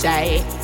say.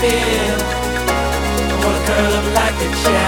feel. I wanna curl up like a child.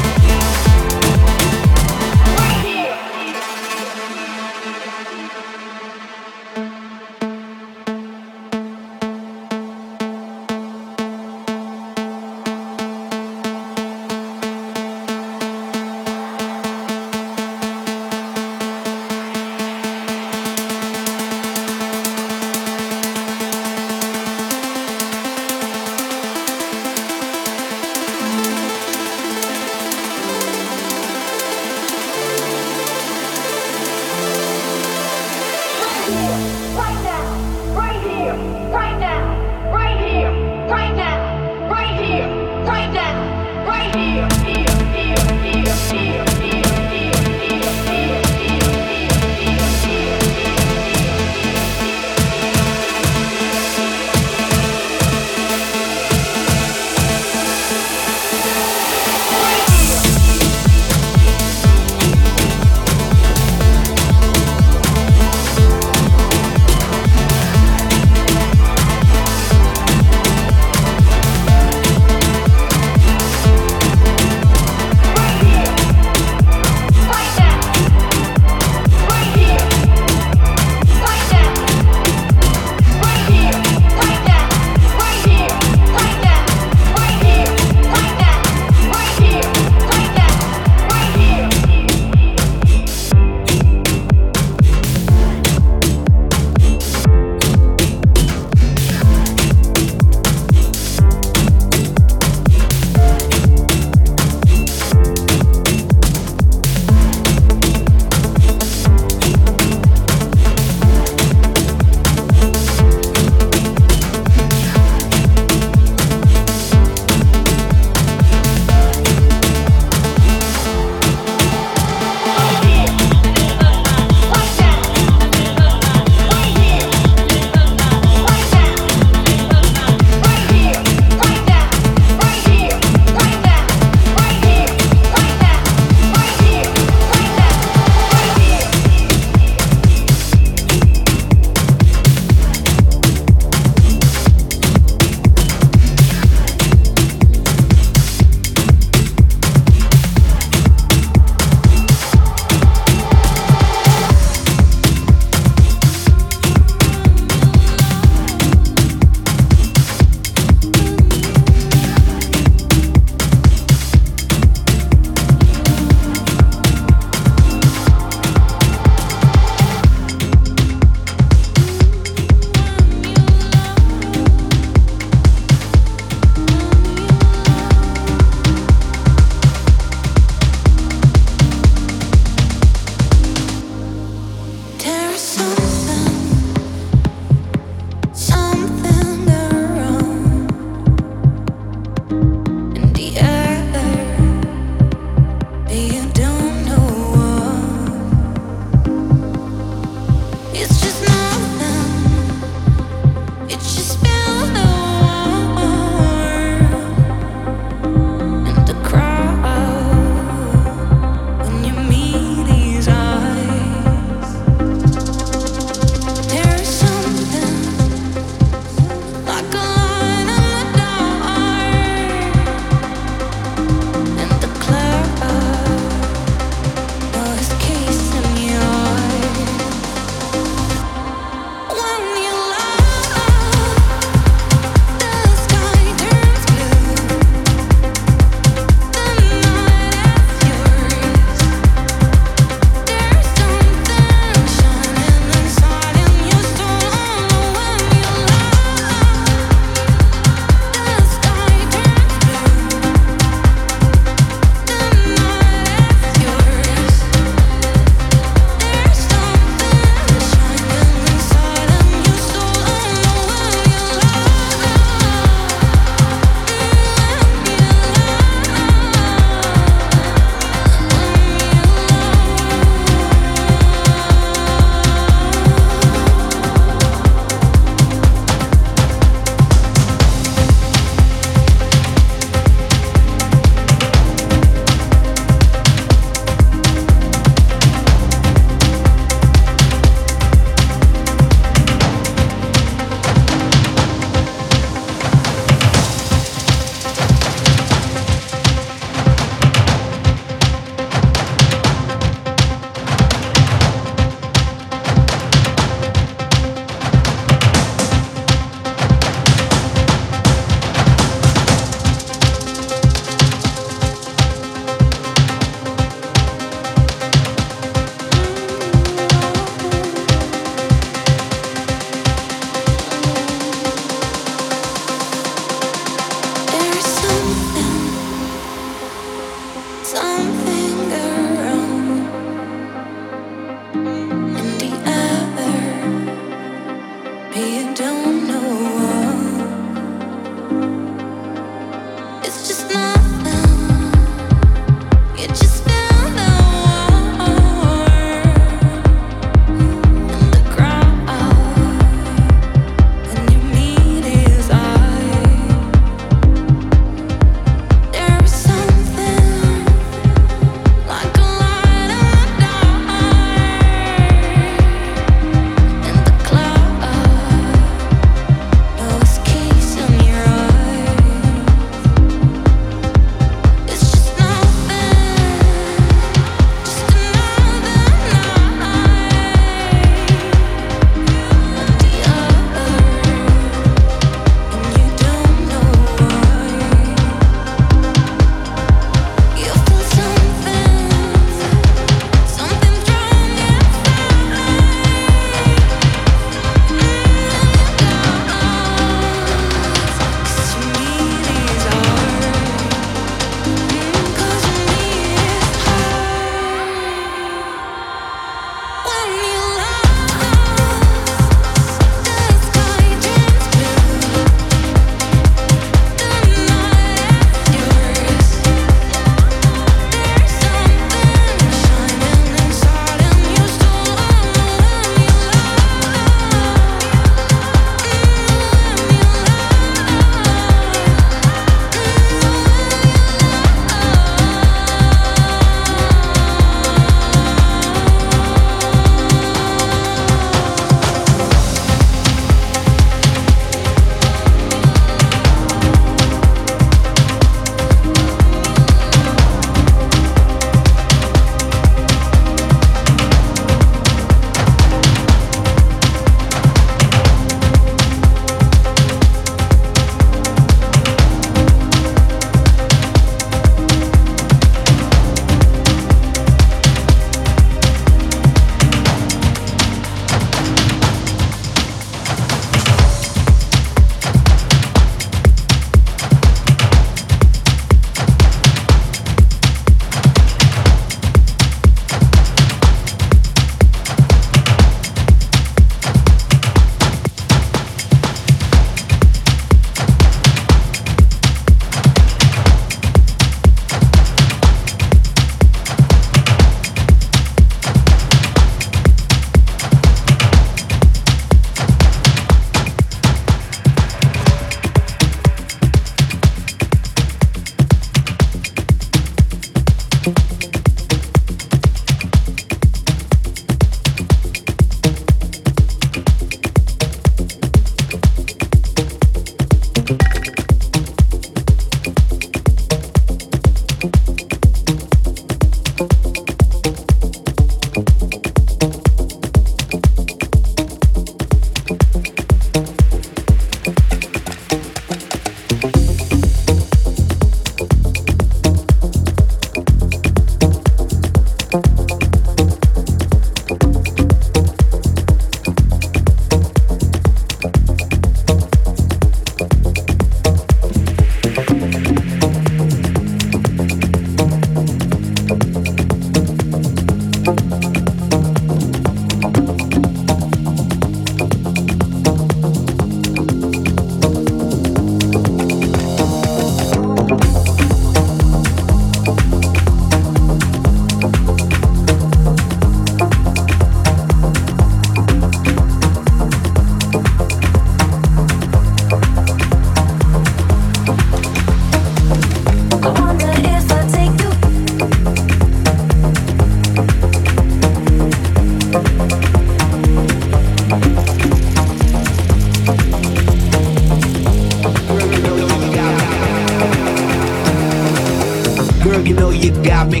Me.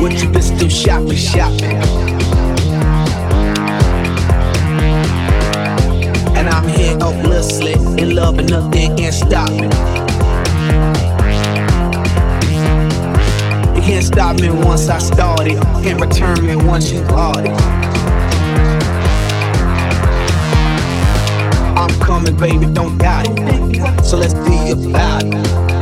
What you been still shopping, shopping? And I'm here hopelessly in love and nothing can stop me. You can't stop me once I started. Can't return me once you bought it. I'm coming, baby, don't doubt it. So let's be about it.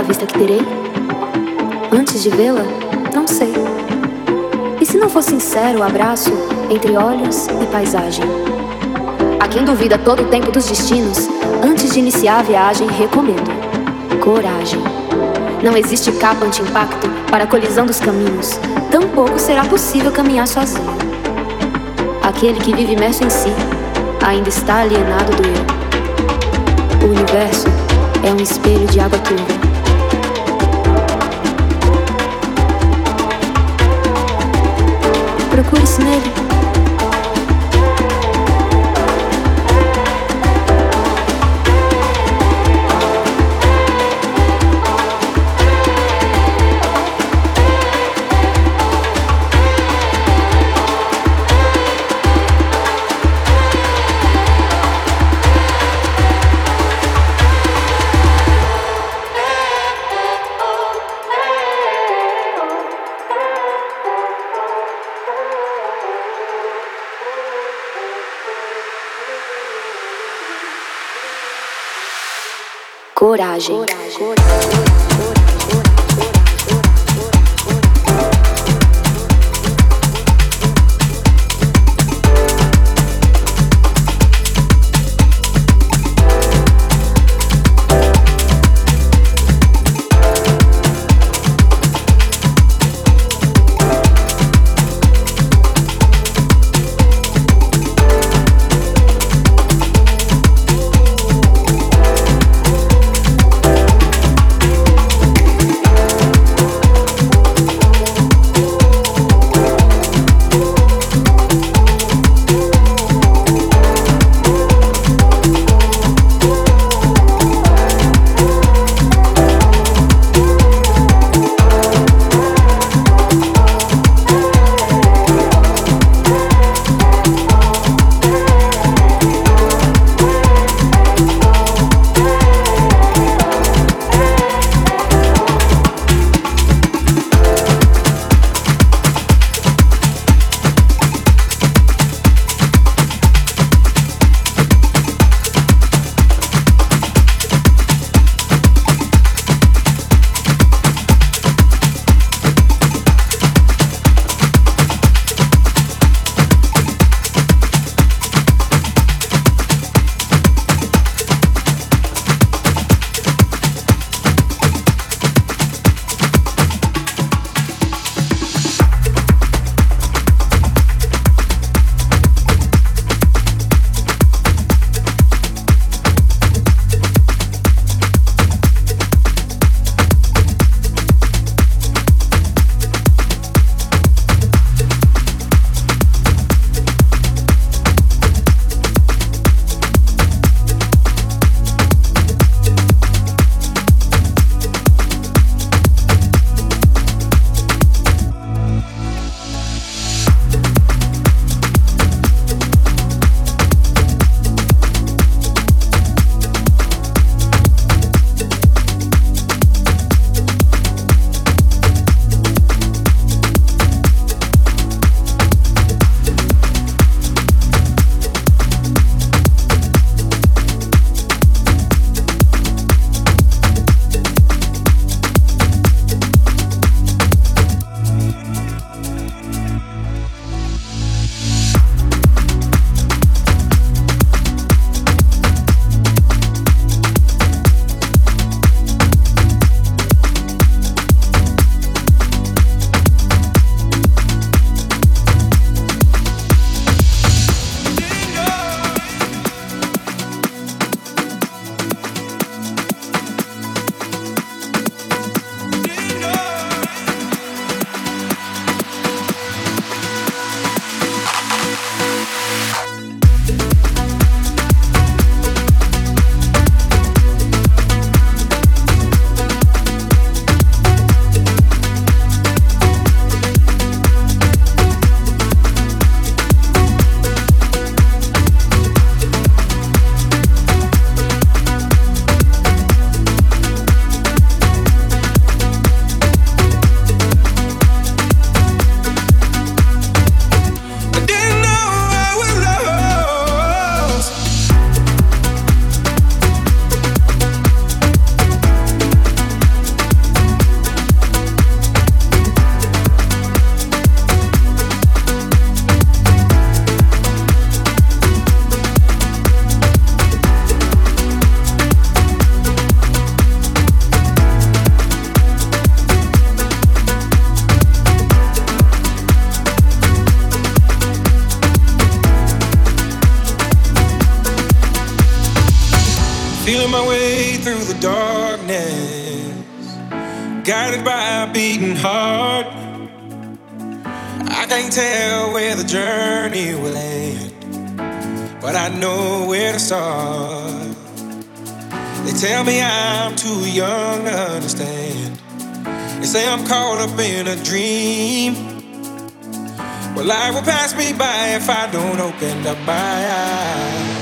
Bela vista que terei? Antes de vê-la, não sei. E se não for sincero o abraço entre olhos e paisagem? A quem duvida todo o tempo dos destinos, antes de iniciar a viagem, recomendo coragem. Não existe capa anti-impacto para a colisão dos caminhos, tampouco será possível caminhar sozinho. Aquele que vive imerso em si ainda está alienado do eu. O universo é um espelho de água turva. Procure-se nele. Coragem. coragem.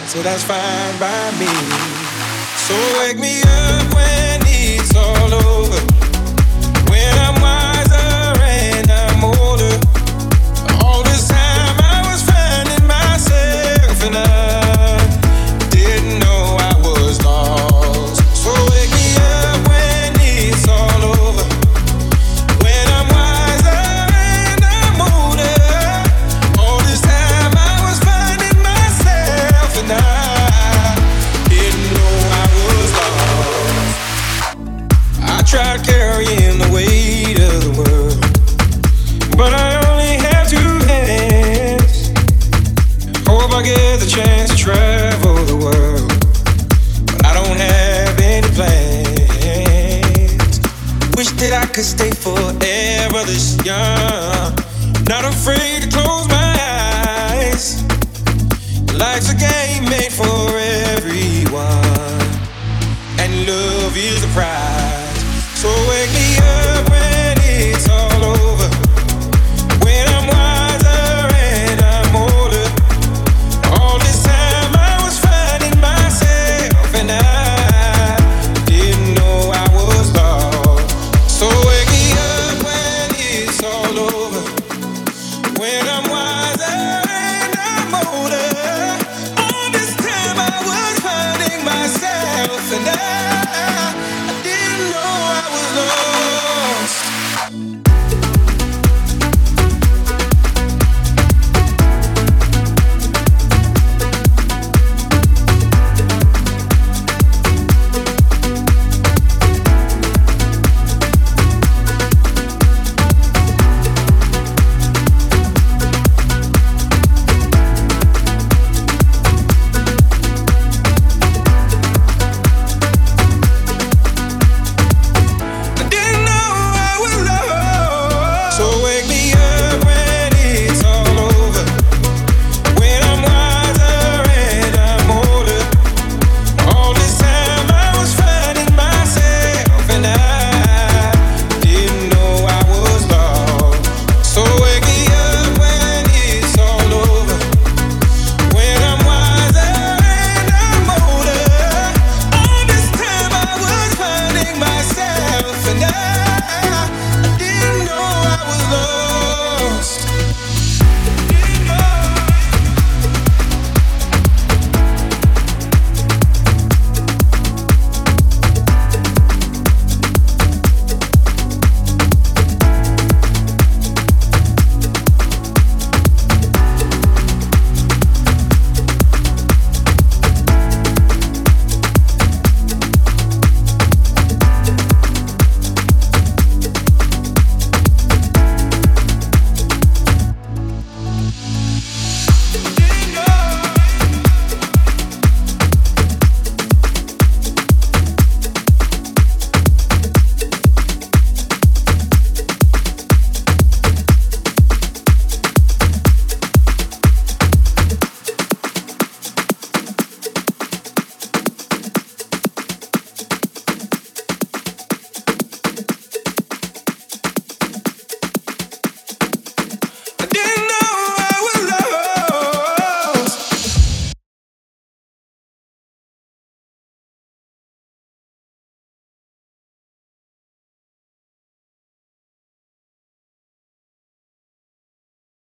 so that's fine by me. So wake me up when it's all over. young.